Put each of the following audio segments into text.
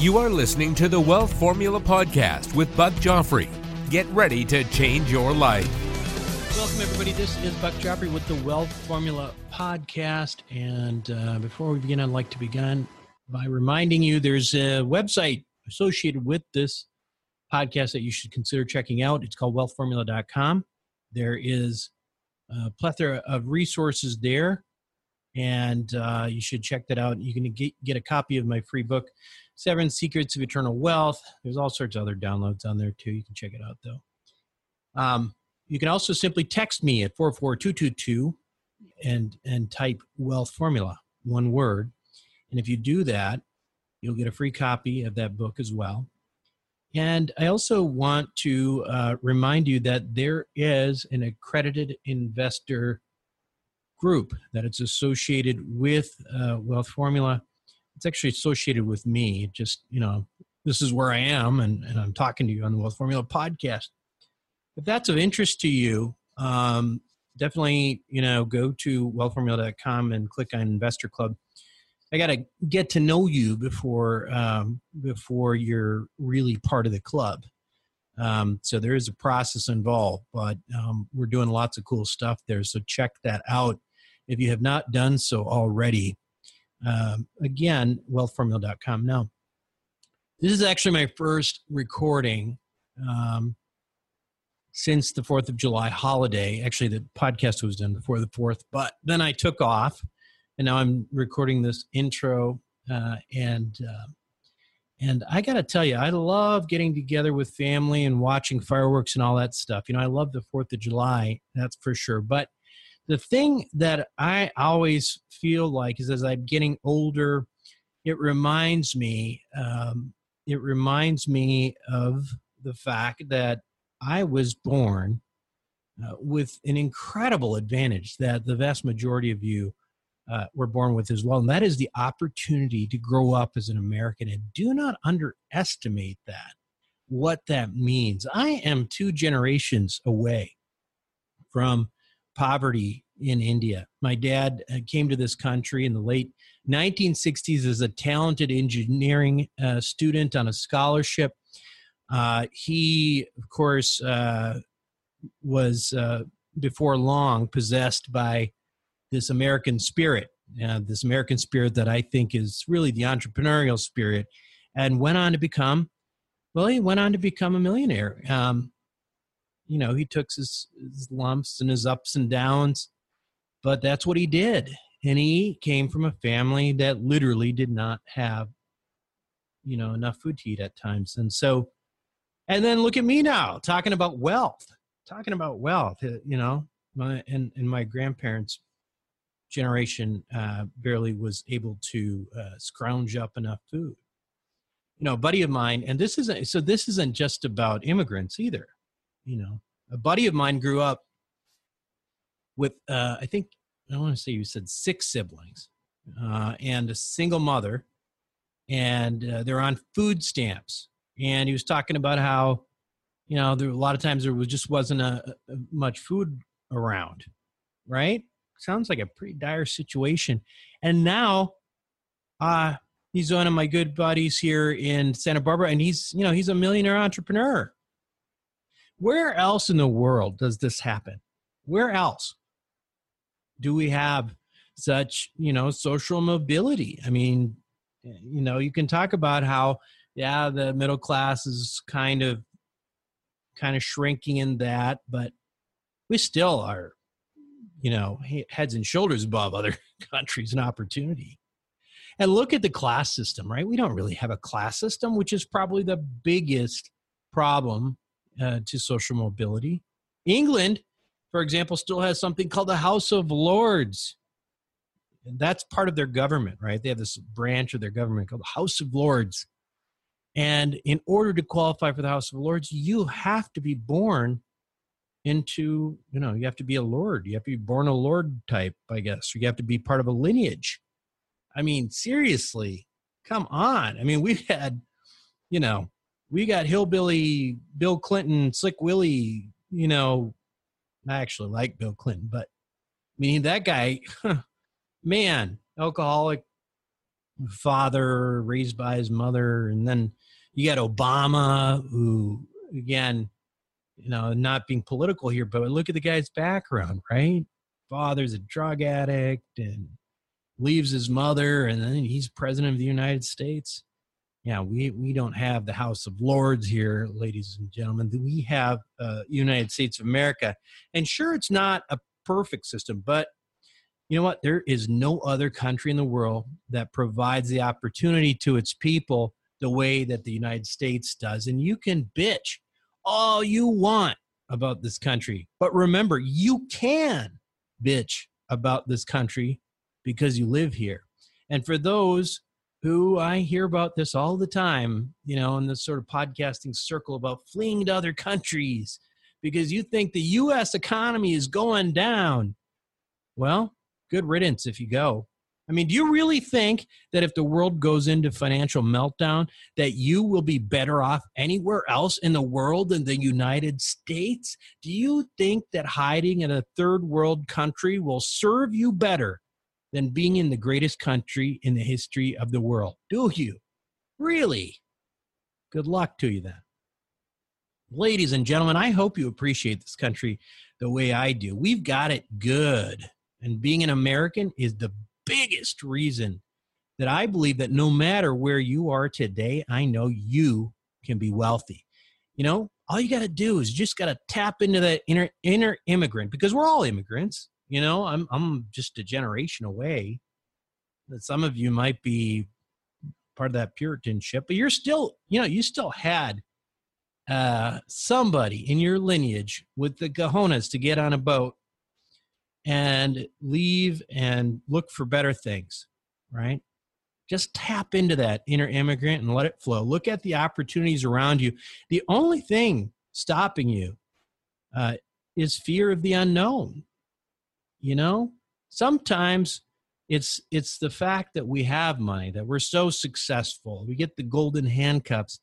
You are listening to the Wealth Formula Podcast with Buck Joffrey. Get ready to change your life. Welcome, everybody. This is Buck Joffrey with the Wealth Formula Podcast. And uh, before we begin, I'd like to begin by reminding you there's a website associated with this podcast that you should consider checking out. It's called wealthformula.com. There is a plethora of resources there, and uh, you should check that out. You can get, get a copy of my free book, Seven Secrets of Eternal Wealth. There's all sorts of other downloads on there too. You can check it out though. Um, you can also simply text me at 44222 and and type wealth formula, one word. And if you do that, you'll get a free copy of that book as well. And I also want to uh, remind you that there is an accredited investor group that it's associated with uh, Wealth Formula it's actually associated with me. Just, you know, this is where I am and, and I'm talking to you on the Wealth Formula podcast. If that's of interest to you, um, definitely, you know, go to wealthformula.com and click on Investor Club. I got to get to know you before um, before you're really part of the club. Um, so there is a process involved, but um, we're doing lots of cool stuff there. So check that out if you have not done so already. Um, again, wealthformula.com. Now, this is actually my first recording um, since the 4th of July holiday. Actually, the podcast was done before the 4th, but then I took off and now I'm recording this intro. Uh, and uh, and I got to tell you, I love getting together with family and watching fireworks and all that stuff. You know, I love the 4th of July, that's for sure. But the thing that I always feel like is as I'm getting older, it reminds me, um, it reminds me of the fact that I was born uh, with an incredible advantage that the vast majority of you uh, were born with as well, and that is the opportunity to grow up as an American. And do not underestimate that, what that means. I am two generations away from poverty in India. My dad uh, came to this country in the late 1960s as a talented engineering uh, student on a scholarship. Uh, he, of course, uh, was uh, before long possessed by this American spirit, uh, this American spirit that I think is really the entrepreneurial spirit, and went on to become, well, he went on to become a millionaire. Um, you know, he took his, his lumps and his ups and downs, but that's what he did. And he came from a family that literally did not have, you know, enough food to eat at times. And so, and then look at me now talking about wealth, talking about wealth, uh, you know, my, and, and my grandparents generation uh, barely was able to uh, scrounge up enough food. You know, buddy of mine, and this isn't so. This isn't just about immigrants either you know, a buddy of mine grew up with, uh, I think, I want to say you said six siblings uh, and a single mother, and uh, they're on food stamps. And he was talking about how, you know, there a lot of times there was just wasn't a, a much food around, right? Sounds like a pretty dire situation. And now, uh, he's one of my good buddies here in Santa Barbara, and he's, you know, he's a millionaire entrepreneur where else in the world does this happen? Where else do we have such, you know, social mobility? I mean, you know, you can talk about how, yeah, the middle class is kind of kind of shrinking in that, but we still are, you know, heads and shoulders above other countries in opportunity. And look at the class system, right? We don't really have a class system, which is probably the biggest problem uh, to social mobility. England, for example, still has something called the House of Lords. And that's part of their government, right? They have this branch of their government called the House of Lords. And in order to qualify for the House of Lords, you have to be born into, you know, you have to be a lord. You have to be born a lord type, I guess. You have to be part of a lineage. I mean, seriously, come on. I mean, we've had, you know, we got hillbilly Bill Clinton, Slick Willie, you know, I actually like Bill Clinton, but I mean, that guy, man, alcoholic father raised by his mother. And then you got Obama, who, again, you know, not being political here, but look at the guy's background, right? Father's a drug addict and leaves his mother, and then he's president of the United States. Yeah, we, we don't have the House of Lords here, ladies and gentlemen. We have uh, United States of America. And sure, it's not a perfect system, but you know what? There is no other country in the world that provides the opportunity to its people the way that the United States does. And you can bitch all you want about this country. But remember, you can bitch about this country because you live here. And for those who I hear about this all the time, you know, in this sort of podcasting circle about fleeing to other countries because you think the US economy is going down. Well, good riddance if you go. I mean, do you really think that if the world goes into financial meltdown, that you will be better off anywhere else in the world than the United States? Do you think that hiding in a third world country will serve you better than being in the greatest country in the history of the world? Do you? Really? Good luck to you then. Ladies and gentlemen, I hope you appreciate this country the way I do. We've got it good. And being an American is the biggest reason that I believe that no matter where you are today, I know you can be wealthy. You know, all you got to do is just got to tap into that inner inner immigrant because we're all immigrants. You know, I'm I'm just a generation away. That some of you might be part of that Puritanship, but you're still, you know, you still had uh, somebody in your lineage with the cojones to get on a boat and leave and look for better things, right? Just tap into that inner immigrant and let it flow. Look at the opportunities around you. The only thing stopping you uh, is fear of the unknown. You know, sometimes it's it's the fact that we have money, that we're so successful, we get the golden handcuffs.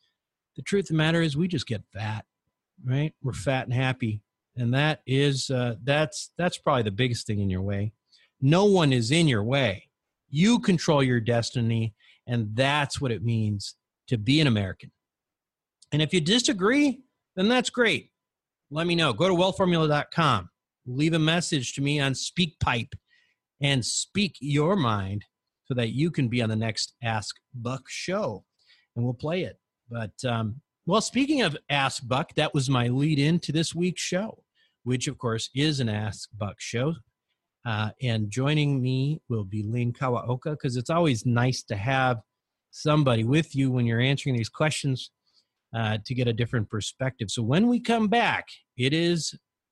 The truth of the matter is, we just get fat, right? We're fat and happy. And that is uh, that's that's probably the biggest thing in your way. No one is in your way. You control your destiny and that's what it means to be an american. And if you disagree then that's great. Let me know. Go to wealthformula.com leave a message to me on speakpipe and speak your mind so that you can be on the next ask buck show and we'll play it but um, well speaking of ask buck that was my lead in to this week's show which of course is an Ask Buck show. Uh, and joining me will be Lane Kawaoka because it's always nice to have somebody with you when you're answering these questions uh, to get a different perspective. So when we come back, it is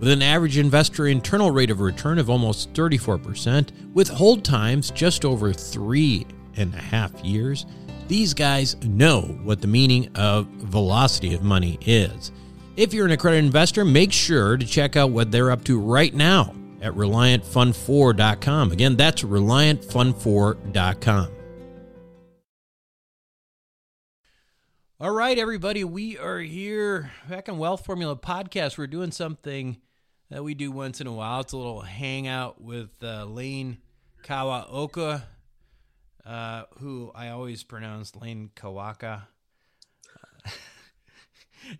With an average investor internal rate of return of almost 34%, with hold times just over three and a half years, these guys know what the meaning of velocity of money is. If you're an accredited investor, make sure to check out what they're up to right now at ReliantFund4.com. Again, that's ReliantFund4.com. All right, everybody, we are here back on Wealth Formula Podcast. We're doing something that we do once in a while. It's a little hangout with uh, Lane Kawaoka, uh, who I always pronounce Lane Kawaka.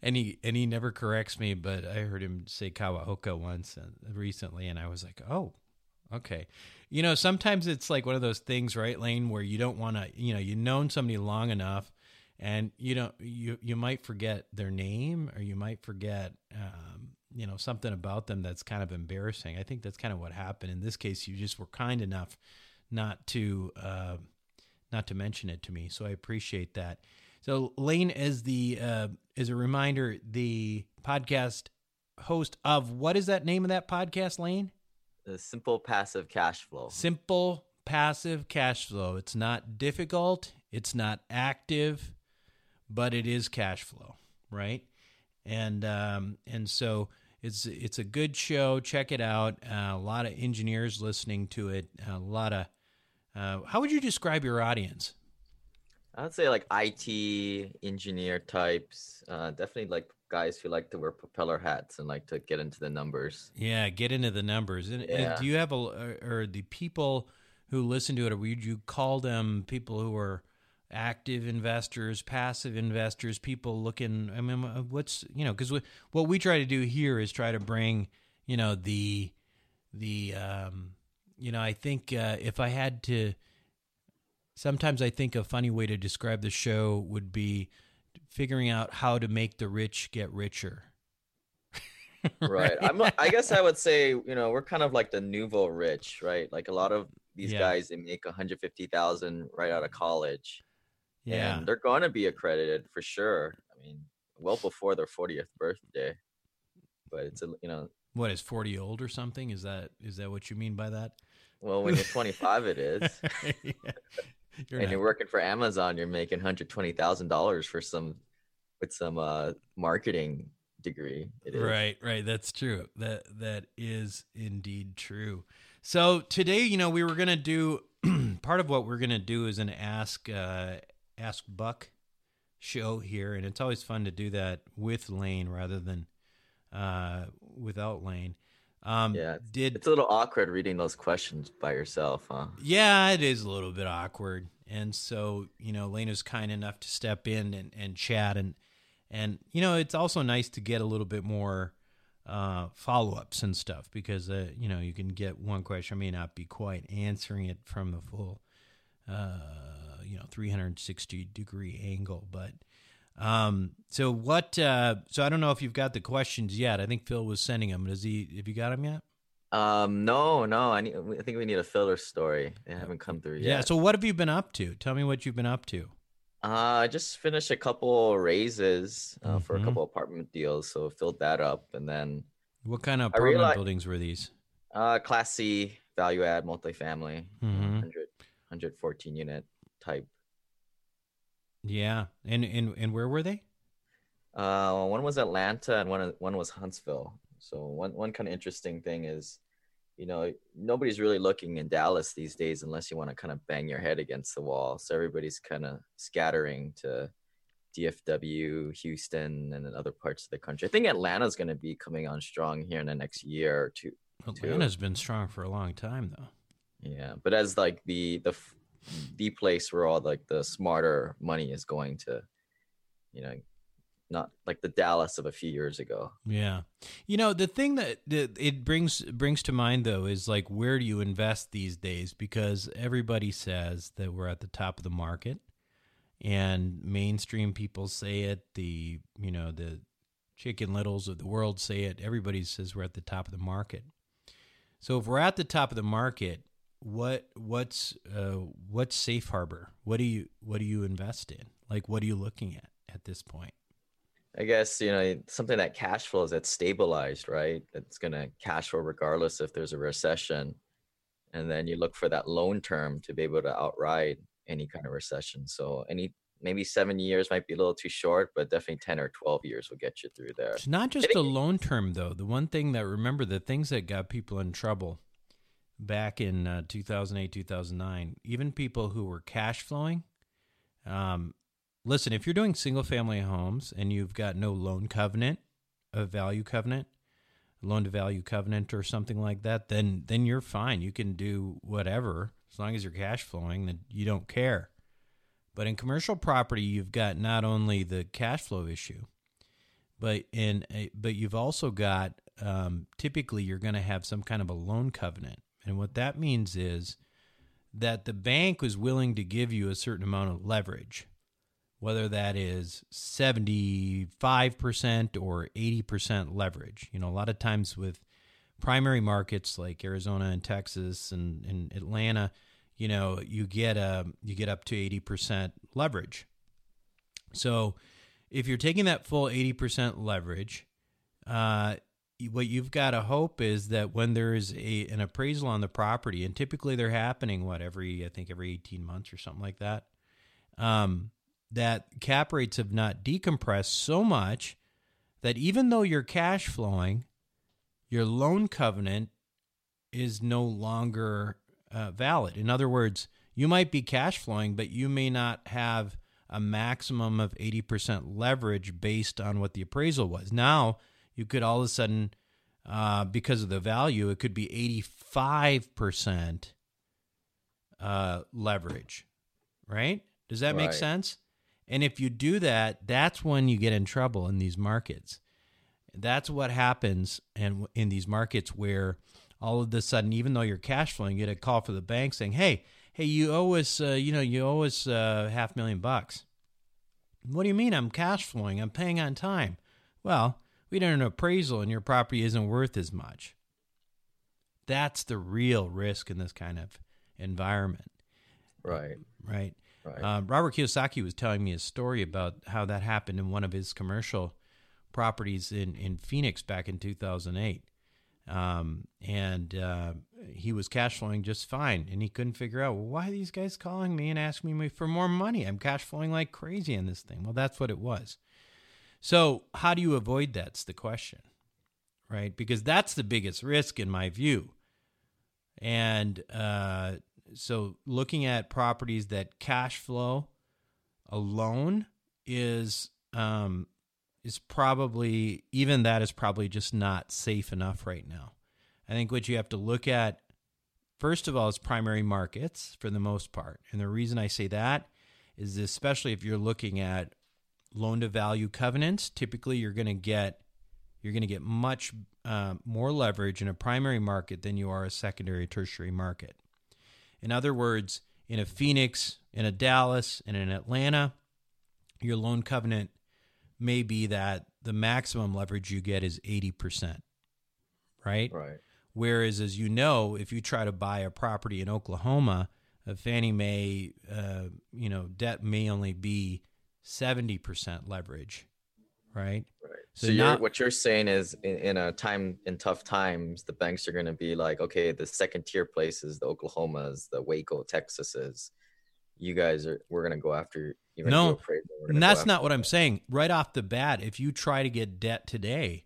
and he and he never corrects me, but I heard him say Kawaoka once uh, recently, and I was like, oh, okay. You know, sometimes it's like one of those things, right, Lane, where you don't want to, you know, you've known somebody long enough, and you know, you you might forget their name, or you might forget, um, you know, something about them that's kind of embarrassing. I think that's kind of what happened in this case. You just were kind enough not to uh, not to mention it to me, so I appreciate that. So Lane, as the uh, as a reminder, the podcast host of what is that name of that podcast, Lane? The Simple Passive Cash Flow. Simple Passive Cash Flow. It's not difficult. It's not active, but it is cash flow, right? And um, and so it's it's a good show. Check it out. Uh, a lot of engineers listening to it. A lot of uh, how would you describe your audience? I would say like IT engineer types. Uh, definitely like guys who like to wear propeller hats and like to get into the numbers. Yeah, get into the numbers. And, Yeah. and do you have a or the people who listen to it? Or would you call them people who are active investors, passive investors, people looking? I mean, what's you know? Because what we try to do here is try to bring you know the the um, you know I think uh, if I had to sometimes I think a funny way to describe the show would be figuring out how to make the rich get richer. Right. I'm. I guess I would say you know we're kind of like the nouveau rich, right? Like a lot of these Yeah. guys they make 150,000 right out of college. Yeah. And they're going to be accredited for sure. I mean, well before their 40th birthday. But it's a you know What is forty old or something? Is that is that what you mean by that? well when you're 25 it is. Yeah. You're and not- you're working for Amazon, you're making hundred twenty thousand dollars for some with some uh marketing degree. It is. right, right. That's true. That that is indeed true. So today, you know, we were gonna do part of what we're gonna do is an ask uh, ask Buck show here, and it's always fun to do that with Lane rather than uh, without Lane. Um, Yeah, Did It's a little awkward reading those questions by yourself, huh? Yeah, it is a little bit awkward. And so, you know, Lane's kind enough to step in and, and chat and and you know, it's also nice to get a little bit more uh follow-ups and stuff because uh, you know, you can get one question I may not be quite answering it from the full uh you know, 360 degree angle, but um so what uh so I don't know if you've got the questions yet. I think Phil was sending them. Does he have you got them yet? Um, no, no. I need. I think we need a filler story. They haven't come through yet. Yeah. So what have you been up to? Tell me what you've been up to. Uh, I just finished a couple raises uh, for Mhm. a couple apartment deals, so filled that up, and then What kind of apartment reali- buildings were these? uh, Class C value add multifamily, uh, Mhm. 100, 114 unit type. Yeah, and and and where were they? Uh, one was Atlanta and one one was Huntsville. So one one kind of interesting thing is, you know, nobody's really looking in Dallas these days unless you want to kind of bang your head against the wall. So everybody's kind of scattering to DFW, Houston, and then other parts of the country. I think Atlanta's going to be coming on strong here in the next year or two. Atlanta's been strong for a long time, though. Yeah, but as like the the the place where all like the smarter money is going to, you know, not like the Dallas of a few years ago. Yeah, you know the thing that, that it brings brings to mind though is like where do you invest these days? Because everybody says that we're at the top of the market, and mainstream people say it. The you know the Chicken Littles of the world say it. Everybody says we're at the top of the market. So if we're at the top of the market, what what's uh, what's safe harbor? What do you what do you invest in? Like what are you looking at at this point? I guess you know something that cash flows that's stabilized, right? That's gonna cash flow regardless if there's a recession, and then you look for that loan term to be able to outride any kind of recession. So any maybe seven years might be a little too short, but definitely ten or twelve years will get you through there. It's not just the loan term though. The one thing that remember the things that got people in trouble back in uh, 2008 2009 even people who were cash flowing um, listen, if you're doing single family homes and you've got no loan covenant, a value covenant, loan to value covenant or something like that, then then you're fine. You can do whatever as long as you're cash flowing, then you don't care. But in commercial property, you've got not only the cash flow issue, but in a, but you've also got um, typically you're going to have some kind of a loan covenant, and what that means is that the bank was willing to give you a certain amount of leverage whether that is 75% or 80% leverage. You know, a lot of times with primary markets like Arizona and Texas and, and Atlanta, you know, you get a um, you get up to 80% leverage. So if you're taking that full 80% leverage, uh, what you've got to hope is that when there is a, an appraisal on the property, and typically they're happening, what, every, I think every 18 months or something like that, um, that cap rates have not decompressed so much that even though you're cash flowing, your loan covenant is no longer uh, valid. In other words, you might be cash flowing, but you may not have a maximum of 80% leverage based on what the appraisal was. Now, you could all of a sudden, uh, because of the value, it could be 85% uh, leverage, right? Does that right. make sense? And if you do that, that's when you get in trouble in these markets. That's what happens and in these markets where all of a sudden, even though you're cash flowing, you get a call from the bank saying, "Hey, hey, you owe us, uh, you know, you owe us uh, half million bucks." What do you mean? I'm cash flowing. I'm paying on time. Well, we did an appraisal, and your property isn't worth as much. That's the real risk in this kind of environment. Right. Right. Right. Um, Robert Kiyosaki was telling me a story about how that happened in one of his commercial properties in, in Phoenix back in 2008. Um, and uh, he was cash flowing just fine. And he couldn't figure out, well, why these guys calling me and asking me for more money? I'm cash flowing like crazy in this thing. Well, that's what it was. So, how do you avoid that's the question, right? Because that's the biggest risk in my view. And uh, so looking at properties that cash flow alone is um, is probably even that is probably just not safe enough right now. I think what you have to look at first of all is primary markets for the most part, and the reason I say that is especially if you're looking at loan to value covenants. Typically, you're going to get you're going to get much uh, more leverage in a primary market than you are a secondary tertiary market. In other words, in a Phoenix, in a Dallas, and in Atlanta, your loan covenant may be that the maximum leverage you get is 80%. Right? Right. Whereas, as you know, if you try to buy a property in Oklahoma, a Fannie Mae, uh, you know, debt may only be 70% leverage, right? Right. So, so you're, what you're saying is, in, in, a time in tough times, the banks are going to be like, okay, the second tier places, the Oklahomas, the Waco, Texases, you guys are, we're going to go after. no, and that's not what I'm saying. Right off the bat, if you try to get debt today,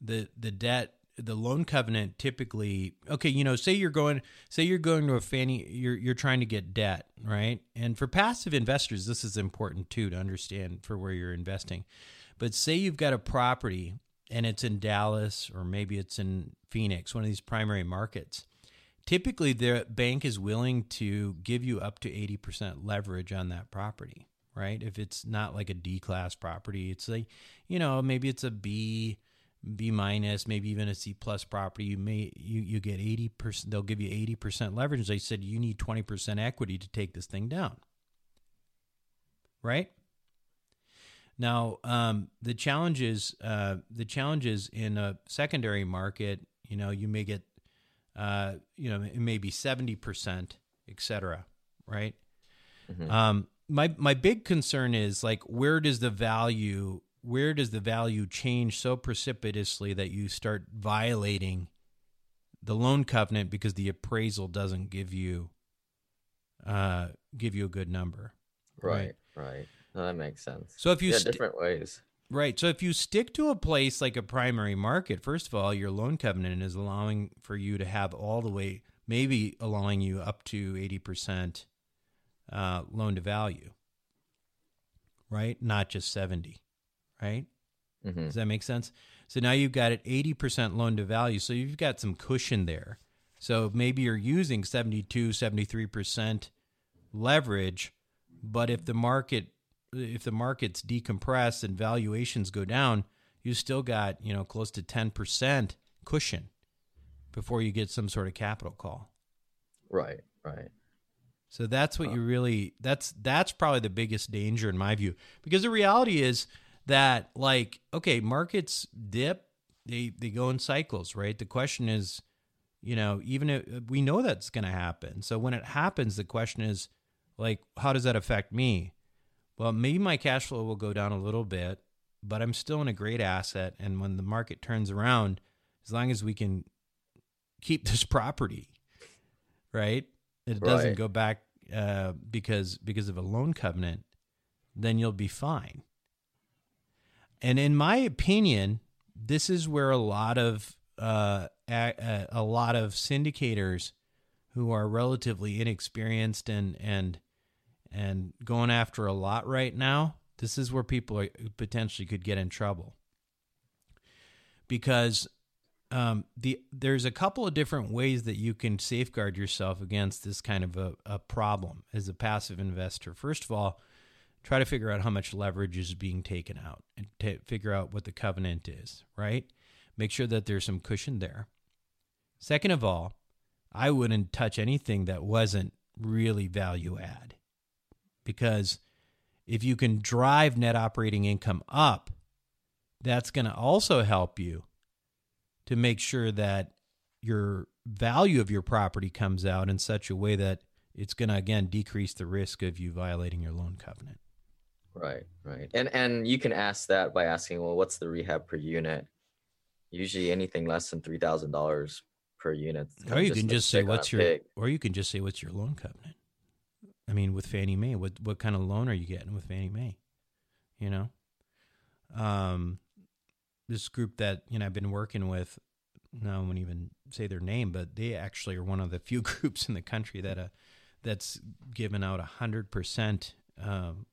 the the debt the loan covenant typically okay you know say you're going say you're going to a fannie you're you're trying to get debt right and for passive investors this is important too to understand for where you're investing but say you've got a property and it's in Dallas or maybe it's in Phoenix, one of these primary markets. Typically, the bank is willing to give you up to 80% leverage on that property, right? If it's not like a D class property, it's like, you know, maybe it's a B, B minus, maybe even a C plus property. You may you you get 80%, they'll give you 80% leverage. They said you need 20% equity to take this thing down. Right? Now, um, the challenges uh, the challenges in a secondary market, you know, you may get, uh, you know, it may be seventy percent, et cetera, right? Mm-hmm. Um, my my big concern is like, where does the value where does the value change so precipitously that you start violating the loan covenant because the appraisal doesn't give you uh, give you a good number. Right, right. right. No, that makes sense. So if you yeah, st- different ways. Right. So if you stick to a place like a primary market, first of all, your loan covenant is allowing for you to have all the way, maybe allowing you up to 80% uh, loan to value, right? Not just 70, right? Mm-hmm. Does that make sense? So now you've got it 80% loan to value. So you've got some cushion there. So maybe you're using 72, 73% leverage, but if the market if the markets decompress and valuations go down, you still got, you know, close to 10% cushion before you get some sort of capital call. Right, right. So that's what you really that's that's probably the biggest danger in my view because the reality is that like okay markets dip they they go in cycles right? The question is you know even if we know that's going to happen. So when it happens the question is like how does that affect me? Well maybe my cash flow will go down a little bit but i'm still in a great asset and when the market turns around as long as we can keep this property right? It doesn't go back uh, because because of a loan covenant then you'll be fine and in my opinion, this is where a lot of uh, a, a lot of syndicators who are relatively inexperienced and and and going after a lot right now, this is where people are, potentially could get in trouble because um, the there's a couple of different ways that you can safeguard yourself against this kind of a, a problem as a passive investor. First of all, try to figure out how much leverage is being taken out and to figure out what the covenant is, right? Make sure that there's some cushion there. Second of all, I wouldn't touch anything that wasn't really value add because if you can drive net operating income up, that's going to also help you to make sure that your value of your property comes out in such a way that it's going to again decrease the risk of you violating your loan covenant. Right, right. And and you can ask that by asking, well, what's the rehab per unit? Usually anything less than three thousand dollars per unit. Or you can just say what's your pig. or you can just say what's your loan covenant. I mean, with Fannie Mae, what what kind of loan are you getting with Fannie Mae? You know? Um this group that, you know, I've been working with, no, I won't even say their name, but they actually are one of the few groups in the country that uh that's given out a hundred percent um,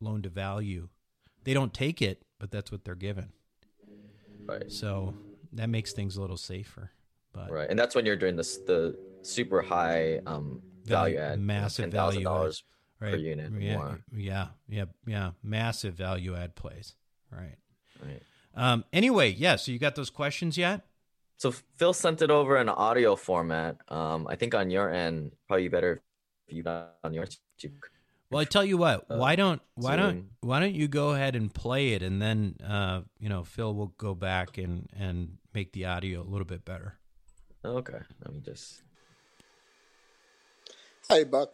loan to value. They don't take it, but that's what they're given. Right. So that makes things a little safer. But right, and that's when you're doing this the super high um, value, value add, massive value dollars right. per unit. Yeah, more. yeah, yeah, yeah, massive value add plays. Right. Right. Um, anyway, yeah. So you got those questions yet? So Phil sent it over in audio format. Um, I think on your end, probably better if you on yours. Well, I tell you what. Uh, why don't why don't why don't you go ahead and play it, and then uh, you know Phil will go back and and make the audio a little bit better. Okay, let me just. Hi, Buck.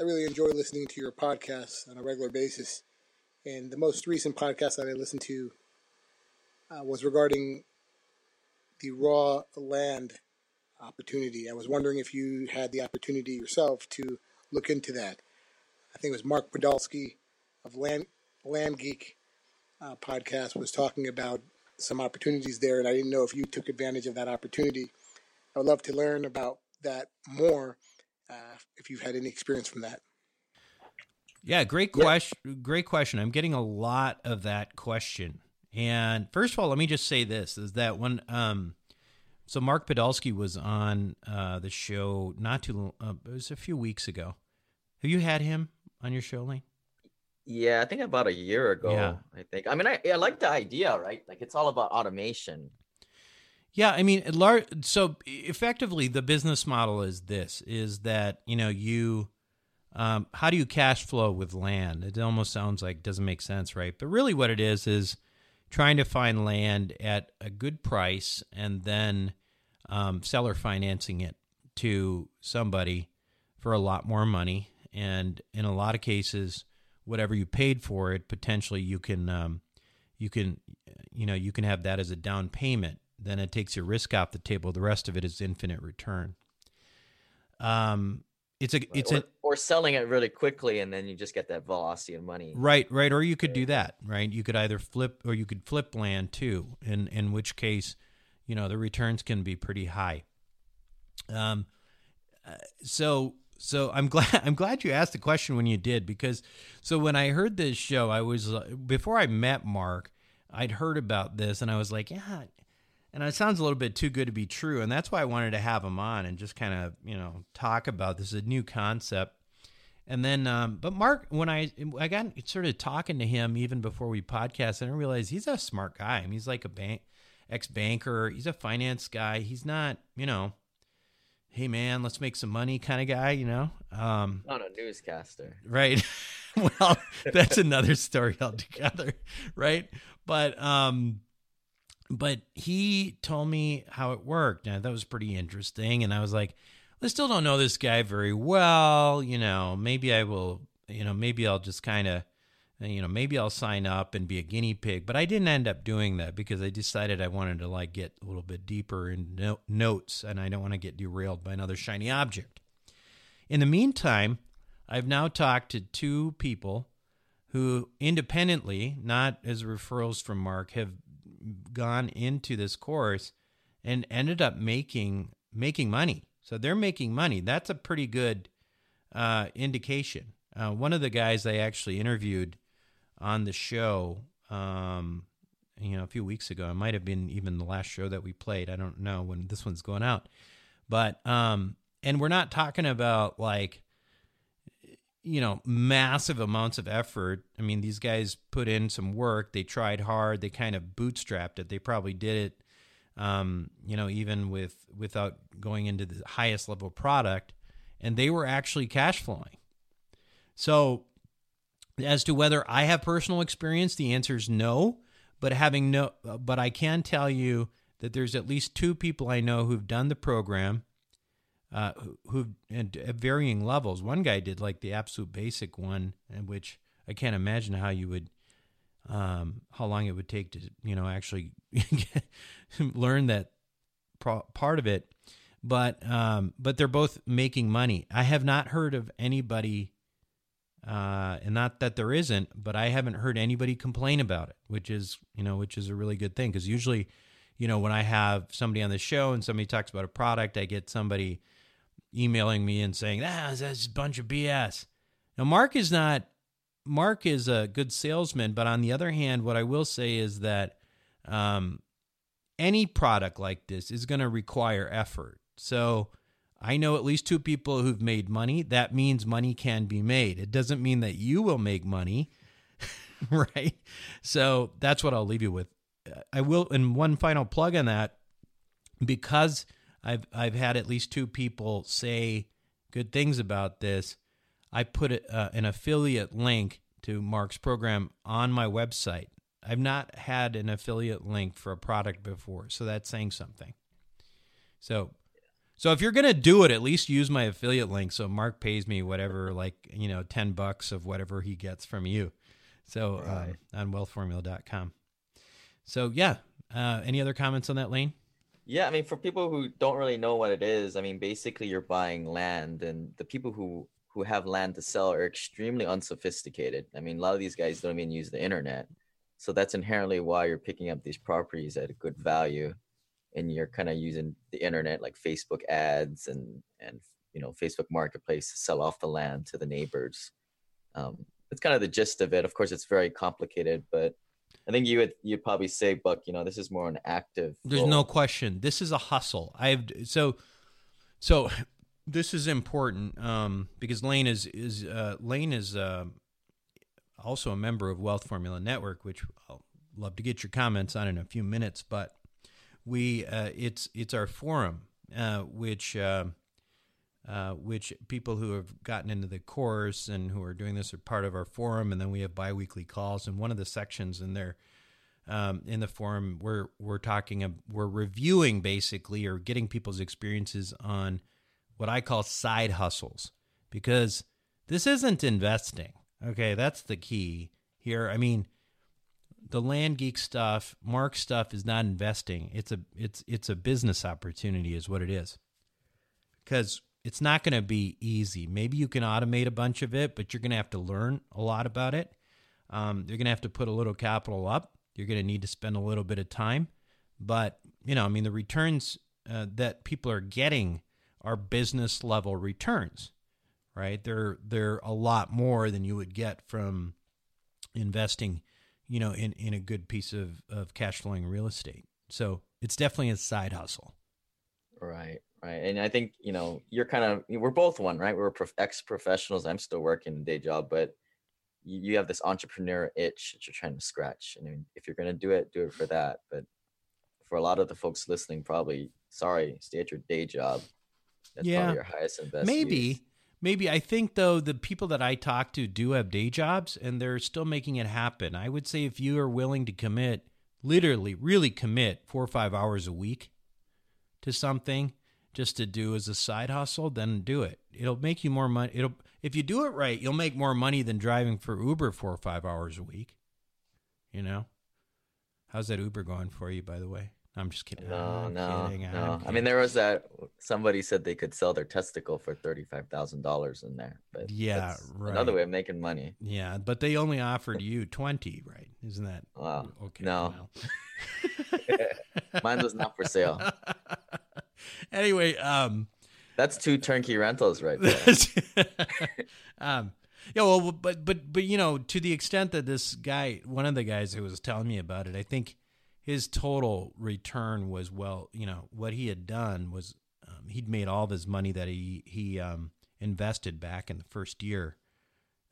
I really enjoy listening to your podcasts on a regular basis, and the most recent podcast that I listened to uh, was regarding the raw land opportunity. I was wondering if you had the opportunity yourself to look into that I think it was Mark Podolsky of Land Land Geek uh, podcast was talking about some opportunities there, and I didn't know if you took advantage of that opportunity. I would love to learn about that more uh, if you've had any experience from that. Yeah, great question. Great question. I'm getting a lot of that question. And first of all, let me just say this: is that when um, so Mark Podolsky was on uh, the show not too uh, it was a few weeks ago. Have you had him on your show, Lane? Yeah, I think about a year ago. Yeah. I think. I mean, I, I like the idea, right? Like it's all about automation. Yeah, I mean, large. So effectively, the business model is this: is that you know you, um, how do you cash flow with land? It almost sounds like doesn't make sense, right? But really, what it is is trying to find land at a good price and then um, seller financing it to somebody for a lot more money and in a lot of cases, whatever you paid for it, potentially you can um, you can you know you can have that as a down payment. Then it takes your risk off the table. The rest of it is infinite return. Um it's a it's or, a or selling it really quickly and then you just get that velocity of money. right right or you could do that right? You could either flip or you could flip land too in in which case you know the returns can be pretty high. Um uh, so so I'm glad I'm glad you asked the question when you did because so when I heard this show I was uh, before I met Mark I'd heard about this and I was like yeah and it sounds a little bit too good to be true and that's why I wanted to have him on and just kind of you know talk about this a new concept. And then um, but Mark when I I got started talking to him even before we podcast I didn't realize he's a smart guy. I mean he's like a bank ex banker he's a finance guy. He's not you know hey man, let's make some money kind of guy, you know? Um, Not a newscaster. right. well, that's another story altogether, right? But um but he told me how it worked. and that was pretty interesting and I was like, I still don't know this guy very well, you know, maybe I will, you know, maybe I'll just kind of you know, maybe I'll sign up and be a guinea pig, but I didn't end up doing that because I decided I wanted to like get a little bit deeper in no- notes and I don't want to get derailed by another shiny object. In the meantime, I've now talked to two people who independently, not as referrals from Mark, have gone into this course and ended up making making money. So they're making money. That's a pretty good uh, indication. Uh, one of the guys I actually interviewed on the show, um, you know, a few weeks ago. It might have been even the last show that we played. I don't know when this one's going out, but um, and we're not talking about like you know massive amounts of effort. I mean these guys put in some work. They tried hard. They kind of bootstrapped it. They probably did it um, you know even with without going into the highest level product. And they were actually cash flowing. So as to whether I have personal experience, the answer is no. But having no, but I can tell you that there's at least two people I know who've done the program, uh, who've at varying levels. One guy did like the absolute basic one, which I can't imagine how you would, um, how long it would take to you know actually learn that part of it. But um, but they're both making money. I have not heard of anybody uh, and not that there isn't, but I haven't heard anybody complain about it, which is you know which is a really good thing because usually, you know, when I have somebody on the show and somebody talks about a product, I get somebody emailing me and saying, "Ah, that's a bunch of BS." Now, Mark is not. Mark is a good salesman, but on the other hand, what I will say is that um, any product like this is going to require effort. So I know at least two people who've made money. That means money can be made. It doesn't mean that you will make money, right? So that's what I'll leave you with. I will, and one final plug on that, because I've I've had at least two people say good things about this. I put uh, an affiliate link to Mark's program on my website. I've not had an affiliate link for a product before, so that's saying something. So so if you're gonna do it, at least use my affiliate link. So Mark pays me whatever, like you know, ten bucks of whatever he gets from you. So right. um, on wealthformula.com. So yeah, uh, any other comments on that, Lane? Yeah, I mean, for people who don't really know what it is, I mean, basically you're buying land, and the people who who have land to sell are extremely unsophisticated. I mean, a lot of these guys don't even use the internet, so that's inherently why you're picking up these properties at a good value and you're kind of using the internet like facebook ads and and you know facebook marketplace to sell off the land to the neighbors um, it's kind of the gist of it. Of course it's very complicated but i think you would you'd probably say buck you know this is more an active there's role. no question. This is a hustle. I've so so this is important um, because lane is is uh, lane is uh, also a member of wealth formula network which i'll love to get your comments on in a few minutes but we uh, it's it's our forum, uh, which uh, uh, which people who have gotten into the course and who are doing this are part of our forum, and then we have biweekly calls. And one of the sections in there. Um, in the forum, we're we're talking, we're reviewing basically, or getting people's experiences on what I call side hustles, because this isn't investing. Okay, that's the key here. I mean, the land geek stuff, Mark stuff is not investing. It's a it's it's a business opportunity is what it is. Cuz it's not going to be easy. Maybe you can automate a bunch of it, but you're going to have to learn a lot about it. Um, you're going to have to put a little capital up. You're going to need to spend a little bit of time. But, you know, I mean, the returns uh, that people are getting are business level returns, right? They're, they're a lot more than you would get from investing, you know, in, in a good piece of, of cash flowing real estate. So it's definitely a side hustle. Right right. And i think you know you're kind of we're both one right? We're ex-professionals. I'm still working a day job but you have this entrepreneur itch that you're trying to scratch. And I mean, if you're going to do it do it for that. But for a lot of the folks listening probably sorry stay at your day job. That's yeah, probably your highest and best maybe use. Maybe i think though the people that i talk to do have day jobs and they're still making it happen i would say if you are willing to commit literally really commit four or five hours a week to something just to do as a side hustle, then do it. It'll make you more money. It'll if you do it right, you'll make more money than driving for Uber four or five hours a week. You know, how's that Uber going for you, by the way? I'm just kidding. No, I'm no, kidding. no. I mean, there was that somebody said they could sell their testicle for thirty five thousand dollars in there, but yeah, right. Another way of making money. Yeah, but they only offered you twenty, right? Isn't that wow? Okay, no, mine was not for sale. anyway, um, that's two turnkey rentals right there. um, yeah, well, but but but you know, to the extent that this guy, one of the guys who was telling me about it, I think his total return was well, you know, what he had done was um, he'd made all of his money that he he um, invested back in the first year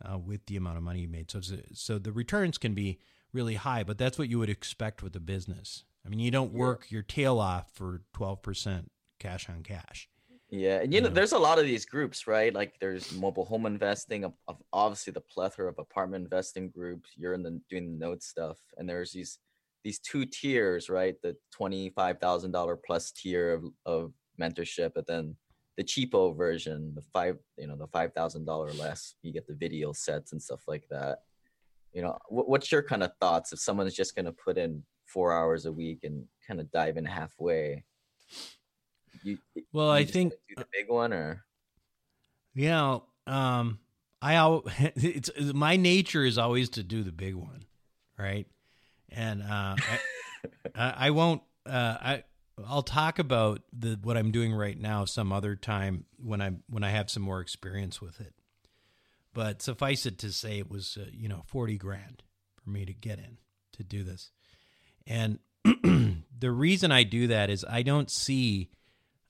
uh, with the amount of money he made. So so the returns can be really high, but that's what you would expect with a business. I mean, you don't work yeah. your tail off for twelve percent cash on cash. Yeah, and you, know, there's a lot of these groups, right? Like there's mobile home investing, of obviously the plethora of apartment investing groups. You're in the doing the note stuff, and there's these these two tiers, right? The twenty five thousand dollar plus tier of, of mentorship, but then the cheapo version, the five, you know, the five thousand dollar less. You get the video sets and stuff like that. You know, what, what's your kind of thoughts if someone is just going to put in four hours a week and kind of dive in halfway? You, well, you I think the big one or yeah, um, I it's my nature is always to do the big one, right? And uh, I, I won't. Uh, I I'll talk about the what I'm doing right now some other time when I when I have some more experience with it. But suffice it to say, it was uh, you know forty grand for me to get in to do this, and the reason I do that is I don't see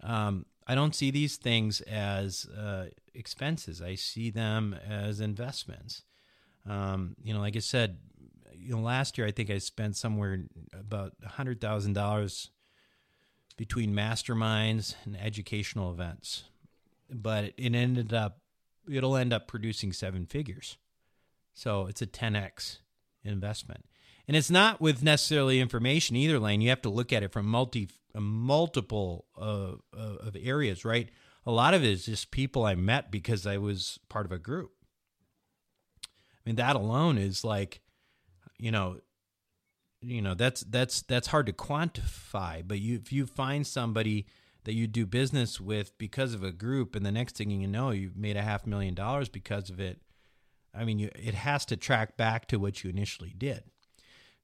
um, I don't see these things as uh, expenses. I see them as investments. Um, you know, like I said, you know, last year I think I spent somewhere about a hundred thousand dollars between masterminds and educational events, but it ended up it'll end up producing seven figures. So it's a 10x investment. And it's not with necessarily information either, Lane. You have to look at it from multi multiple uh, uh, of areas, right? A lot of it is just people I met because I was part of a group. I mean, that alone is like, you know, you know that's that's that's hard to quantify. But you if you find somebody that you do business with because of a group, and the next thing you know, you've made a half million dollars because of it. I mean, you, it has to track back to what you initially did.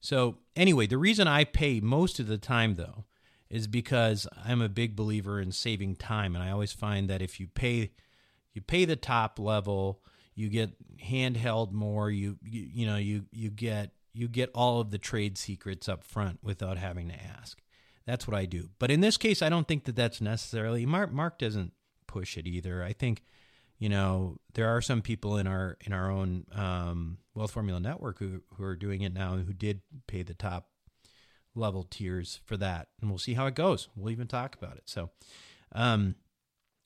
So anyway, the reason I pay most of the time though is because I'm a big believer in saving time, and I always find that if you pay, you pay the top level, you get handheld more. You you, you know you you get you get all of the trade secrets up front without having to ask. That's what I do. But in this case, I don't think that that's necessarily. Mark Mark doesn't push it either. I think you know there are some people in our in our own um, wealth formula network who who are doing it now who did pay the top level tiers for that, and we'll see how it goes. We'll even talk about it. So, um,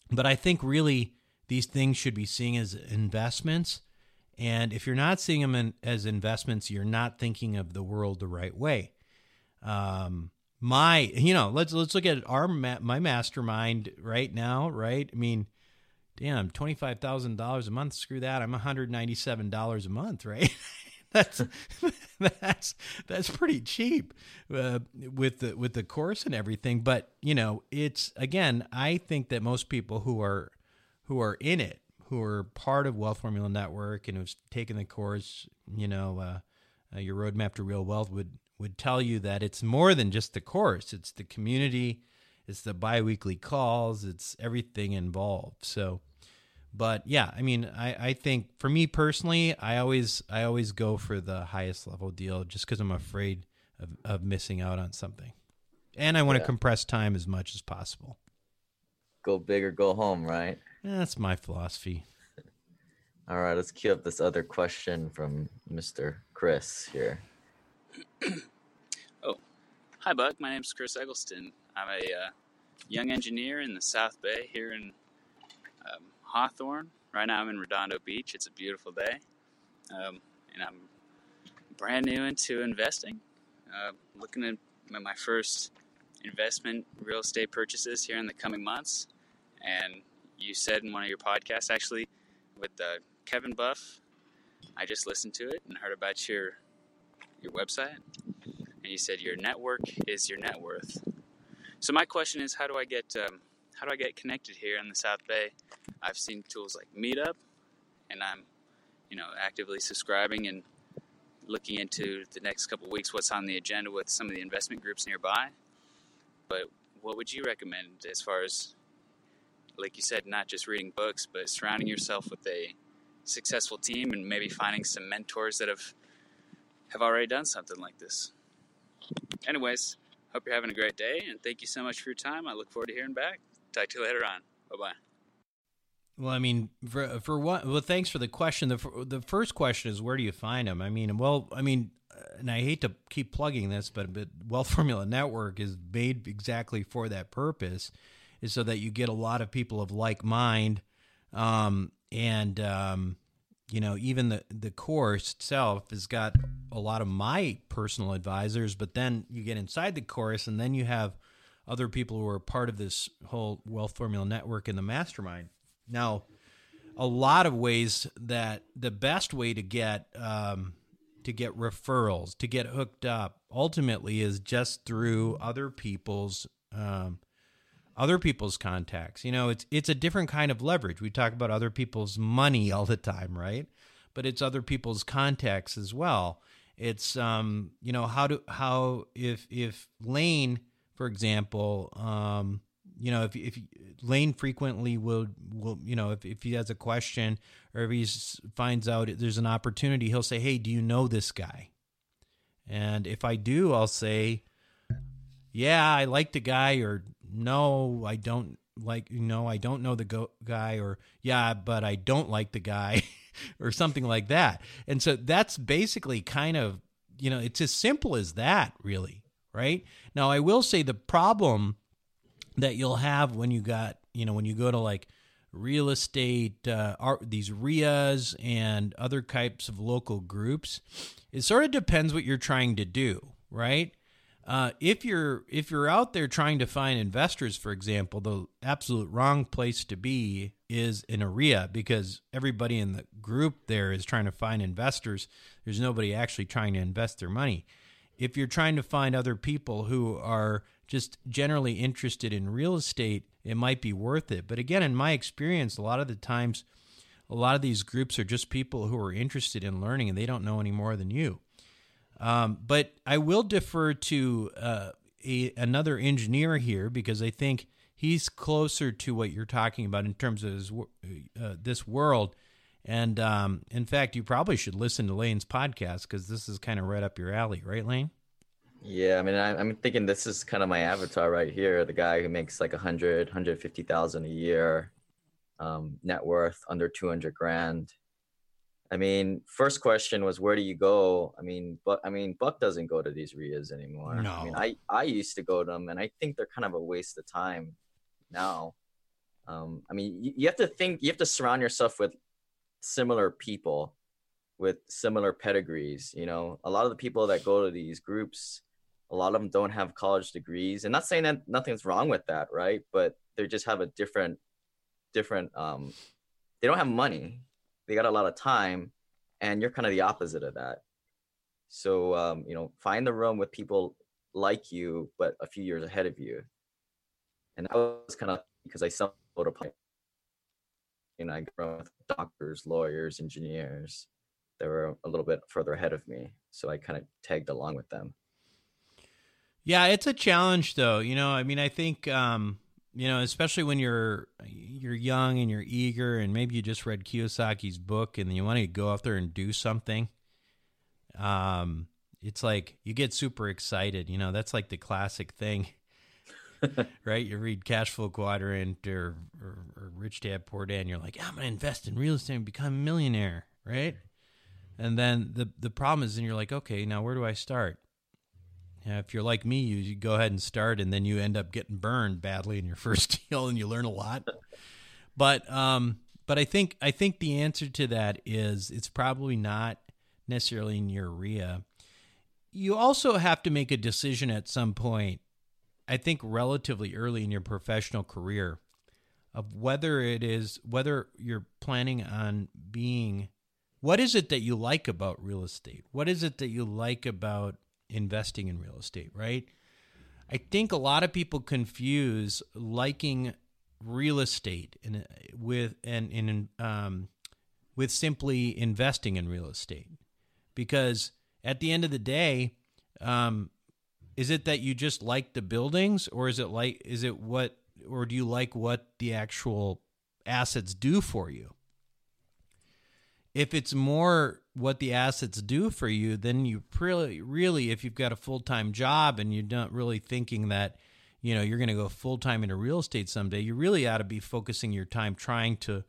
but I think really these things should be seen as investments. And if you're not seeing them in, as investments, you're not thinking of the world the right way. Um, my, you know, let's let's look at our my mastermind right now, right? I mean, damn, twenty five thousand dollars a month. Screw that. I'm one hundred ninety seven dollars a month, right? that's that's that's pretty cheap uh, with the with the course and everything. But you know, it's again, I think that most people who are who are in it, who are part of Wealth Formula Network and who've taken the course, you know, uh, uh, your roadmap to real wealth would would tell you that it's more than just the course; it's the community, it's the biweekly calls, it's everything involved. So but yeah, I mean, I, I think for me personally, I always I always go for the highest level deal just because I'm afraid of, of missing out on something, and I want to compress time as much as possible. Go big or go home, right? Yeah, that's my philosophy. All right, let's cue up this other question from Mr. Chris here. oh, hi, Buck. My name's Chris Eggleston. I'm a uh, young engineer in the South Bay here in um, Hawthorne. Right now I'm in Redondo Beach. It's a beautiful day. Um, and I'm brand new into investing. Uh, looking at my first investment real estate purchases here in the coming months. And you said in one of your podcasts, actually, with uh, Kevin Buff, I just listened to it and heard about your your website. And you said your network is your net worth. So my question is, how do I get um, how do I get connected here in the South Bay? I've seen tools like Meetup, and I'm, you know, actively subscribing and looking into the next couple weeks what's on the agenda with some of the investment groups nearby. But what would you recommend as far as, like you said, not just reading books, but surrounding yourself with a successful team and maybe finding some mentors that have have already done something like this. Anyways, hope you're having a great day and thank you so much for your time. I look forward to hearing back. Talk to you later on. Bye bye. Well, I mean, for for what? Well, thanks for the question. the The first question is where do you find them? I mean, well, I mean, and I hate to keep plugging this, but but Wealth Formula Network is made exactly for that purpose, is so that you get a lot of people of like mind, um, and um, you know, even the the course itself has got a lot of my personal advisors, but then you get inside the course, and then you have other people who are part of this whole wealth formula network in the mastermind. Now, a lot of ways that the best way to get um, to get referrals, to get hooked up, ultimately is just through other people's um, other people's contacts. You know, it's it's a different kind of leverage. We talk about other people's money all the time, right? But it's other people's contacts as well. It's um, you know, how do how if if Lane for example, um, you know, if if Lane frequently will will you know if if he has a question or if he finds out there's an opportunity, he'll say, "Hey, do you know this guy?" And if I do, I'll say, "Yeah, I like the guy," or "No, I don't like know I don't know the go- guy," or "Yeah, but I don't like the guy," or something like that. And so that's basically kind of you know it's as simple as that, really right? Now, I will say the problem that you'll have when you got, you know, when you go to like real estate, uh, art, these REIAs and other types of local groups, it sort of depends what you're trying to do, right? Uh, if you're if you're out there trying to find investors, for example, the absolute wrong place to be is in a REIA because everybody in the group there is trying to find investors. There's nobody actually trying to invest their money if you're trying to find other people who are just generally interested in real estate, it might be worth it. But again, in my experience, a lot of the times, a lot of these groups are just people who are interested in learning and they don't know any more than you. Um, but I will defer to uh, a, another engineer here because I think he's closer to what you're talking about in terms of his, uh, this world. And um, in fact, you probably should listen to Lane's podcast because this is kind of right up your alley, right, Lane? Yeah, I mean, I, am thinking this is kind of my avatar right here. The guy who makes like a hundred, hundred fifty thousand a year, um, net worth under two hundred grand. I mean, first question was where do you go? I mean, but I mean, Buck doesn't go to these REIAs anymore. No. I mean, I I used to go to them, and I think they're kind of a waste of time now. Um, I mean, you, you have to think, you have to surround yourself with similar people with similar pedigrees. You know, a lot of the people that go to these groups, a lot of them don't have college degrees. And not saying that nothing's wrong with that, right? But they just have a different, different. Um, they don't have money. They got a lot of time, and you're kind of the opposite of that. So um, you know, find the room with people like you, but a few years ahead of you. And that was kind of because I stumbled upon, you know, I grew up with doctors, lawyers, engineers that were a little bit further ahead of me. So I kind of tagged along with them. Yeah, it's a challenge though. You know, I mean, I think um, you know, especially when you're you're young and you're eager and maybe you just read Kiyosaki's book and you want to go out there and do something. Um, it's like you get super excited, you know, that's like the classic thing. right? You read Cash Flow Quadrant or, or, or Rich Dad Poor Dad, and you're like, I'm going to invest in real estate and become a millionaire, right? And then the the problem is, and you're like, okay, now where do I start? Yeah, if you're like me, you, you go ahead and start, and then you end up getting burned badly in your first deal, and you learn a lot. But um, but I think I think the answer to that is it's probably not necessarily in your REIA. You also have to make a decision at some point. I think relatively early in your professional career of whether it is whether you're planning on being what is it that you like about real estate? What is it that you like about investing in real estate, right? I think a lot of people confuse liking real estate with and in um, with simply investing in real estate, because at the end of the day, um, is it that you just like the buildings, or is it like is it what, or do you like what the actual assets do for you? If it's more what the assets do for you, then you really, really, if you've got a full time job and you're not really thinking that, you know, you're going to go full time into real estate someday, you really ought to be focusing your time trying to,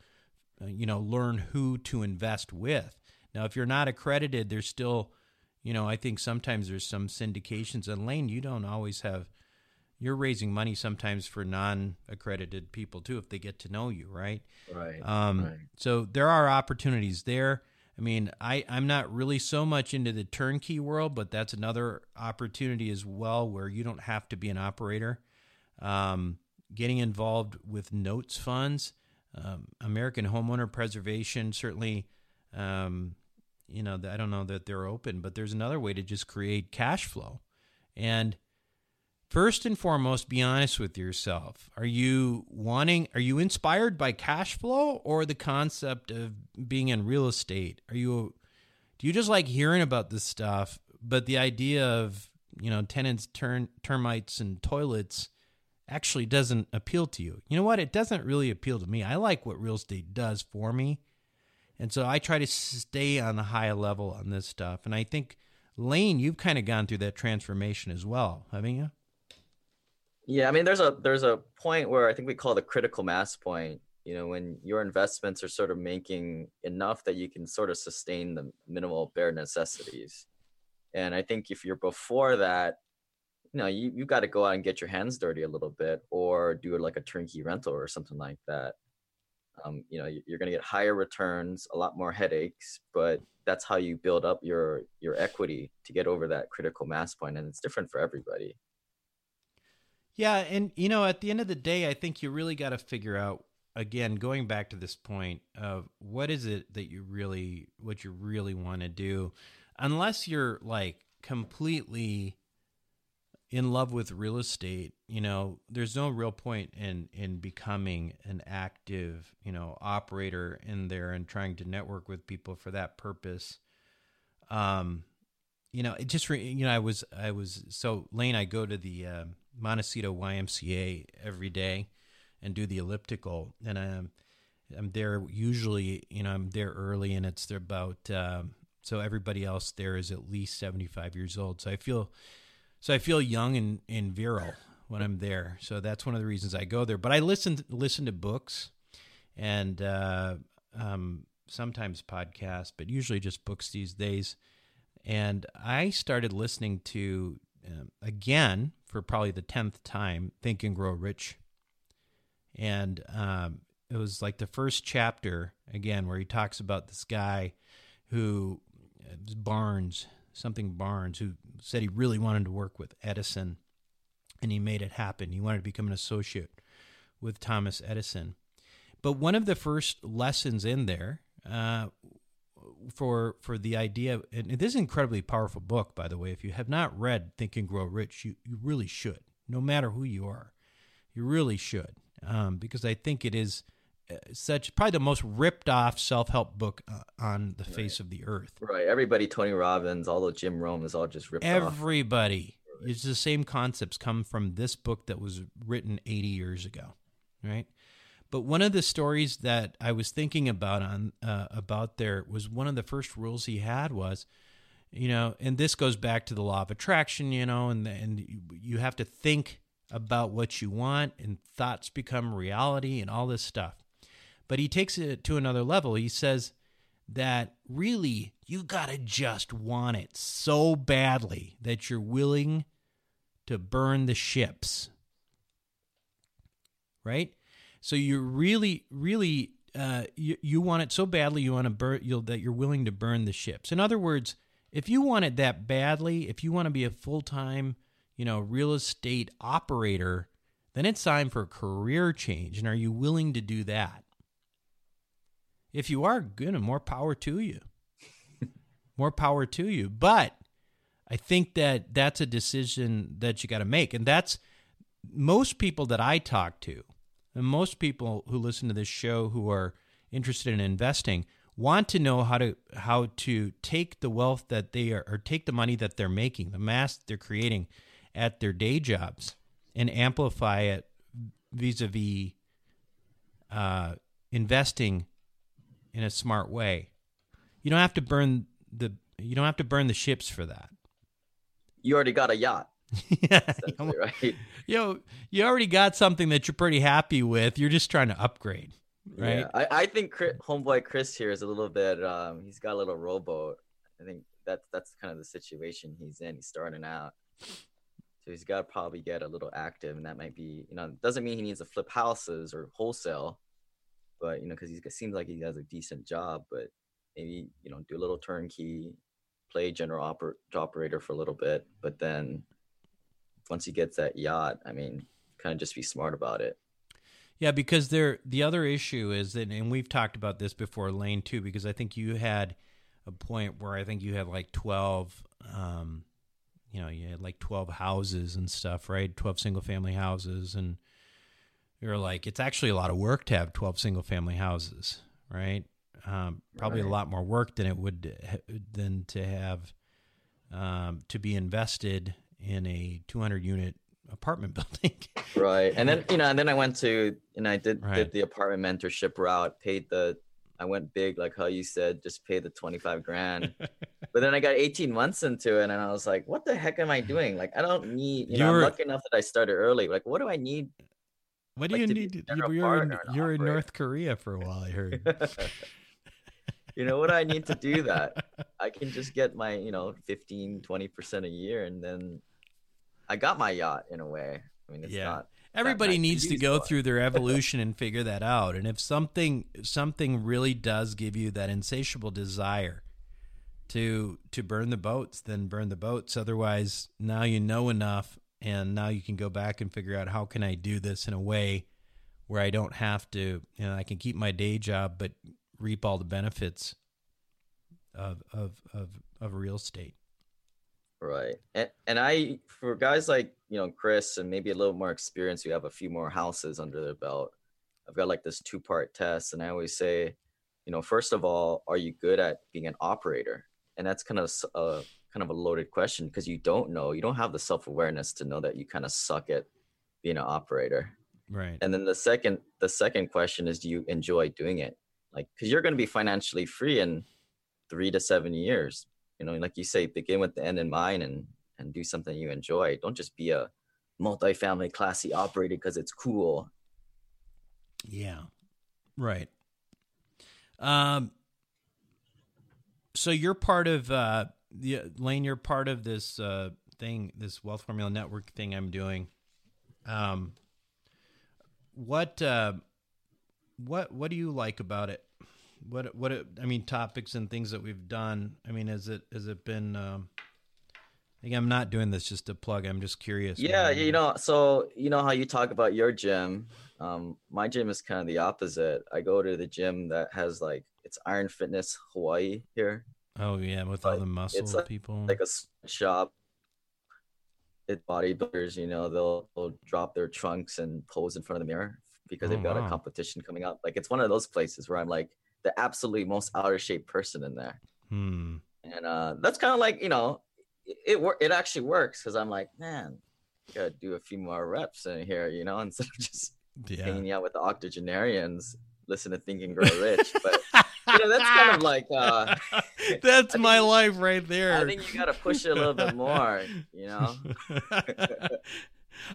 uh, you know, learn who to invest with. Now, if you're not accredited, there's still, you know, I think sometimes there's some syndications. And Lane, you don't always have you're raising money sometimes for non-accredited people too if they get to know you right? Right, um, right. so there are opportunities there. I mean i i'm not really so much into the turnkey world but that's another opportunity as well where you don't have to be an operator. Um, getting involved with notes funds um, american homeowner preservation certainly um, you know i don't know that they're open but there's another way to just create cash flow. And First and foremost, be honest with yourself. Are you wanting, are you inspired by cash flow or the concept of being in real estate? Are you, do you just like hearing about this stuff, but the idea of, you know, tenants, turn, termites, and toilets actually doesn't appeal to you? You know what? It doesn't really appeal to me. I like what real estate does for me. And so I try to stay on the high level on this stuff. And I think, Lane, you've kind of gone through that transformation as well, haven't you? Yeah, I mean, there's a there's a point where I think we call the critical mass point. You know, when your investments are sort of making enough that you can sort of sustain the minimal bare necessities. And I think if you're before that, you know, you you got to go out and get your hands dirty a little bit, or do like a turnkey rental or something like that. Um, you know, you're going to get higher returns, a lot more headaches, but that's how you build up your your equity to get over that critical mass point, and it's different for everybody. Yeah, and you know, at the end of the day, I think you really got to figure out again, going back to this point of what is it that you really what you really want to do, unless you're like completely in love with real estate, you know, there's no real point in in becoming an active, you know, operator in there and trying to network with people for that purpose. Um, you know, it just you know, I was I was so Lane. I go to the uh, Montecito YMCA every day and do the elliptical, and I'm I'm there usually. You know, I'm there early, and it's about um, so everybody else there is at least seventy five years old. So I feel so I feel young and, and virile when I'm there. So that's one of the reasons I go there. But I listen listen to books and uh, um, sometimes podcasts, but usually just books these days. And I started listening to um, again for probably the tenth time, Think and Grow Rich, and um, it was like the first chapter again where he talks about this guy who uh, Barnes, something Barnes, who said he really wanted to work with Edison, and he made it happen. He wanted to become an associate with Thomas Edison. But one of the first lessons in there uh, for for the idea, and this is an incredibly powerful book, by the way. If you have not read Think and Grow Rich, you you really should. No matter who you are, you really should, um, because I think it is uh, such probably the most ripped off self help book uh, on the face of the earth. Right. Everybody, Tony Robbins, all the Jim Rohn is all just ripped off. Everybody. It's the same concepts come from this book that was written 80 years ago, right? But one of the stories that I was thinking about on uh, about there was one of the first rules he had was, you know, and this goes back to the law of attraction, you know, and and you have to think about what you want, and thoughts become reality, and all this stuff. But he takes it to another level. He says that really you got to just want it so badly that you're willing to burn the ships. Right? So you really, really, uh, you, you want it so badly you want to burn you'll, that you're willing to burn the ships. In other words, if you want it that badly, if you want to be a full time, you know, real estate operator, then it's time for a career change. And are you willing to do that? If you are, good, and more power to you. more power to you. But I think that that's a decision that you got to make. And that's most people that I talk to, and most people who listen to this show who are interested in investing want to know how to how to take the wealth that they are or take the money that they're making, the mass they're creating at their day jobs and amplify it vis-a-vis uh, investing in a smart way. You don't have to burn the you don't have to burn the ships for that. You already got a yacht. yeah, right. You know, you already got something that you're pretty happy with. You're just trying to upgrade, right? Yeah, I, I think Chris, homeboy Chris here is a little bit. Um, he's got a little rowboat. I think that's that's kind of the situation he's in. He's starting out, so he's got to probably get a little active, and that might be, you know, doesn't mean he needs to flip houses or wholesale, but you know, because he seems like he has a decent job, but maybe you know, do a little turnkey, play general oper- operator for a little bit, but then once he gets that yacht, I mean, kind of just be smart about it. Yeah, because there the other issue is that, and we've talked about this before, Lane too, because I think you had a point where I think you had like twelve, um, you know, you had like twelve houses and stuff, right? Twelve single family houses, and you're like, it's actually a lot of work to have twelve single family houses, right? Um, probably right. a lot more work than it would than to have um, to be invested in a 200 unit apartment building. right. And then, you know, and then I went to, and I did, right. did the apartment mentorship route, paid the, I went big, like how you said, just pay the 25 grand. but then I got 18 months into it and I was like, what the heck am I doing? Like, I don't need, you know, you're, I'm lucky enough that I started early. Like, what do I need? What do like, you need? You, you're in, you're in North Korea for a while, I heard. you know what I need to do that? I can just get my, you know, 15, 20% a year and then I got my yacht in a way. I mean, it's yeah. not. Everybody needs to go through their evolution and figure that out. And if something something really does give you that insatiable desire to to burn the boats, then burn the boats. Otherwise, now you know enough, and now you can go back and figure out how can I do this in a way where I don't have to. You know, I can keep my day job, but reap all the benefits of of of, of real estate. Right. And and I for guys like, you know, Chris and maybe a little more experience, you have a few more houses under their belt. I've got like this two-part test and I always say, you know, first of all, are you good at being an operator? And that's kind of a uh, kind of a loaded question because you don't know. You don't have the self-awareness to know that you kind of suck at being an operator. Right. And then the second the second question is do you enjoy doing it? Like cuz you're going to be financially free in 3 to 7 years you know like you say begin with the end in mind and and do something you enjoy. Don't just be a multi-family classy operator because it's cool. Yeah. Right. Um so you're part of uh the lane you're part of this uh thing this wealth formula network thing i'm doing. Um what uh what what do you like about it what what I mean topics and things that we've done. I mean, has it has it been? Um, I I'm not doing this just to plug. I'm just curious. Yeah, you know, so you know how you talk about your gym. Um, my gym is kind of the opposite. I go to the gym that has like it's Iron Fitness Hawaii here. Oh yeah, with all the muscle it's like- people. like a shop. It bodybuilders, you know, they'll, they'll drop their trunks and pose in front of the mirror because Oh, they've got wow. a competition coming up. Like it's one of those places where I'm like the absolutely most out of shape person in there, hmm. and uh, that's kind of like you know, it it, it actually works because I'm like, man, gotta do a few more reps in here, you know, instead of just Yeah. hanging out with the octogenarians, listen to Think and Grow Rich. But you know, that's kind of like uh, That's my think- life right there. I think you gotta push it a little bit more, you know.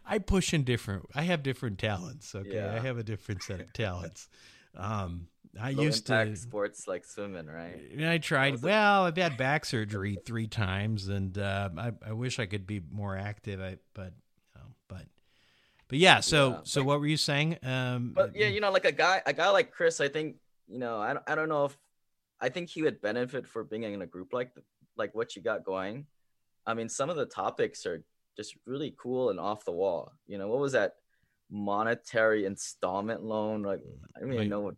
I push in different. I have different talents. Okay, I have a different set of talents. Um, I Low used to. sports like swimming, right? And I tried. Well, I've had back surgery three times, and uh, I, I wish I could be more active. I but but but yeah. So Yeah, so like- what were you saying? Um, But yeah, you know, like a guy, a guy like Chris, I think, you know, I don't, I don't know if, I think he would benefit for being in a group like, like what you got going. I mean, some of the topics are just really cool and off the wall. You know, what was that monetary installment loan? Like, I don't even Like- know what.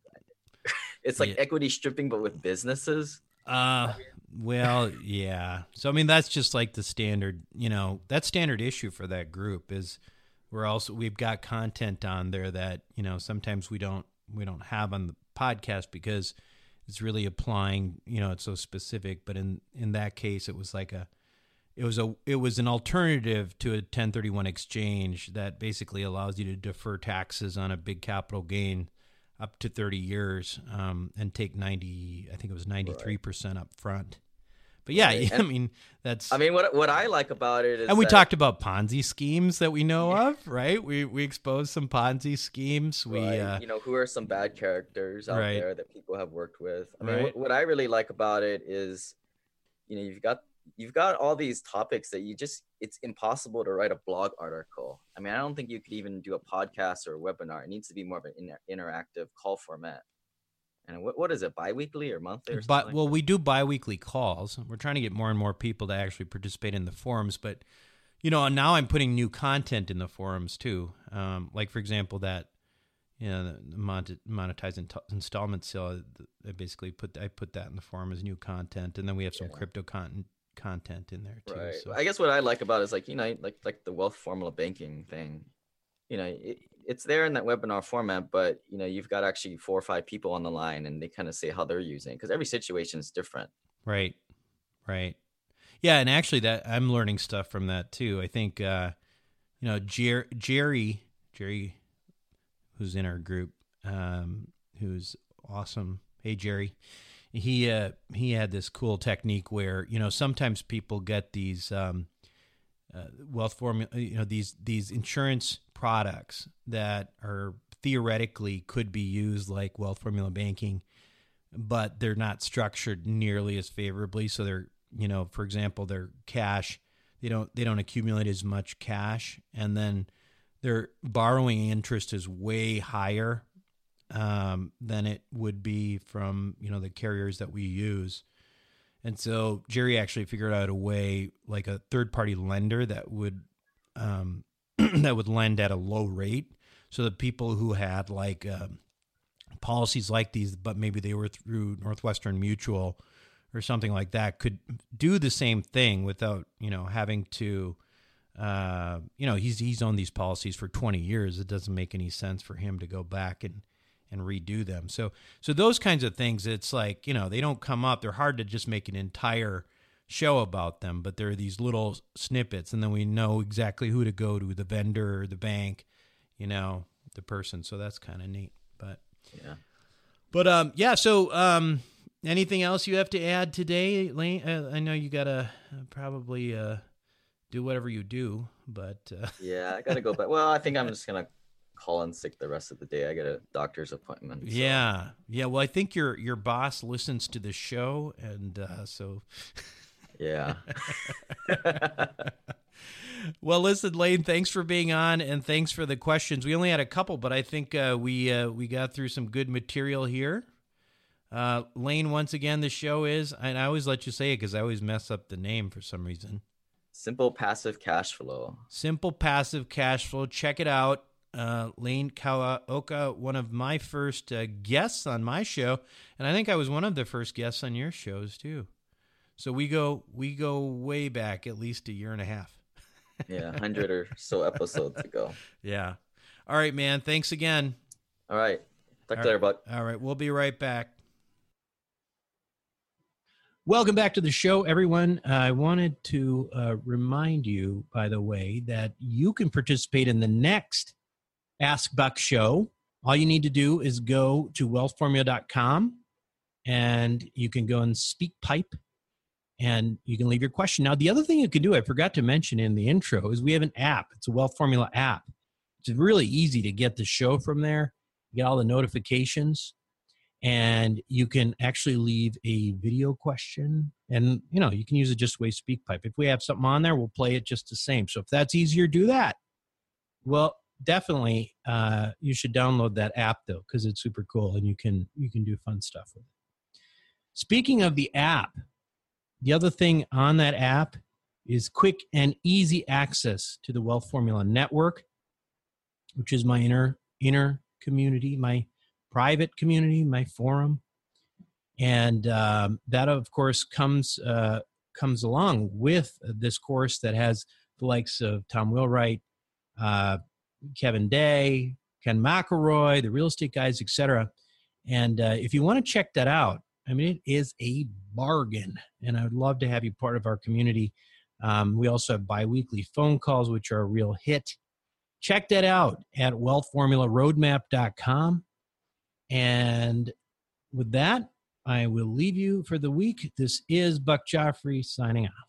It's like Yeah. equity stripping, but with businesses. Uh, well, yeah. So I mean, that's just like the standard. You know, that standard issue for that group is we're also we've got content on there that you know sometimes we don't we don't have on the podcast because it's really applying. You know, it's so specific. But in in that case, it was like a it was a it was an alternative to a 1031 exchange that basically allows you to defer taxes on a big capital gain up to 30 years um, and take 90 i think it was 93% up front but yeah, Right. I mean that's I mean, what what I like about it is, and we that- talked about ponzi schemes that we know of right we we exposed some ponzi schemes we right? uh, you know who are some bad characters out Right. there that people have worked with i mean Right. what, what i really like about it is you know you've got you've got all these topics that you just it's impossible to write a blog article. I mean i don't think you could even do a podcast or a webinar. It needs to be more of an inter- interactive call format. And what, what is it bi-weekly or monthly or but well we do biweekly calls. We're trying to get more and more people to actually participate in the forums but you know now i'm putting new content in the forums too. Um, like for example that you know the mon- monetized in- installment sale i basically put i put that in the forum as new content and then we have some Yeah. crypto content content in there too right so i guess what i like about it is like you know like like the wealth formula banking thing you know it, it's there in that webinar format but you know you've got actually four or five people on the line and they kind of say how they're using because every situation is different Right. Right. Yeah, and actually that I'm learning stuff from that too. I think uh you know Jer- Jerry Jerry who's in our group um who's awesome. Hey Jerry. He uh he had this cool technique where, you know, sometimes people get these um uh, wealth formula, you know, these these insurance products that are theoretically could be used like wealth formula banking but they're not structured nearly as favorably. So they're, you know, for example, their cash, they don't they don't accumulate as much cash, and then their borrowing interest is way higher um, than it would be from you know the carriers that we use. And so Jerry actually figured out a way, like a third party lender that would um, that would lend at a low rate, so that people who had like um, policies like these, but maybe they were through Northwestern Mutual or something like that, could do the same thing without you know having to. Uh, you know, he's he's owned these policies for 20 years. It doesn't make any sense for him to go back and and redo them. So so those kinds of things, it's like you know they don't come up. They're hard to just make an entire show about them, but there are these little snippets, and then we know exactly who to go to, the vendor, the bank, you know, the person. So that's kind of neat. But yeah but um, yeah. So um, anything else you have to add today, Lane? Uh, I know you gotta uh, probably uh, do whatever you do, but uh, yeah i gotta go back well i think i'm just gonna call in sick the rest of the day i got a doctor's appointment so- yeah, yeah. Well, I think your your boss listens to the show, and uh, so. yeah Well, listen, Lane. Thanks for being on, and thanks for the questions. We only had a couple, but I think uh, we uh, we got through some good material here. Uh, Lane, once again, the show is, and I always let you say it because I always mess up the name for some reason. simple passive cash flow Simple passive cash flow. Check it out. Uh, Lane Kawaoka, one of my first uh, guests on my show, and I think I was one of the first guests on your shows too. So we go we go way back, at least a year and a half. yeah, hundred or so episodes ago. Yeah. All right, man. Thanks again. All right. Talk All to you later, Buck. All right, we'll be right back. Welcome back to the show, everyone. I wanted to uh, remind you, by the way, that you can participate in the next Ask Buck show. All you need to do is go to wealthformula.com and you can go and SpeakPipe and you can leave your question. Now, the other thing you can do, I forgot to mention in the intro, is we have an app. It's a Wealth Formula app. It's really easy to get the show from there, get all the notifications, and you can actually leave a video question. And you know, you can use it just way SpeakPipe. If we have something on there, we'll play it just the same. So if that's easier, do that. Well, definitely uh, you should download that app though, because it's super cool and you can you can do fun stuff with it. Speaking of the app, the other thing on that app is quick and easy access to the Wealth Formula Network, which is my inner inner community, my private community, my forum, and um, that of course comes uh, comes along with this course that has the likes of Tom Wheelwright, uh, Kevin Day, Ken McElroy, the real estate guys, etc. And uh, if you want to check that out, I mean, it is a bargain, and I would love to have you part of our community. Um, we also have biweekly phone calls, which are a real hit. Check that out at wealthformularoadmap.com. And with that, I will leave you for the week. This is Buck Joffrey signing off.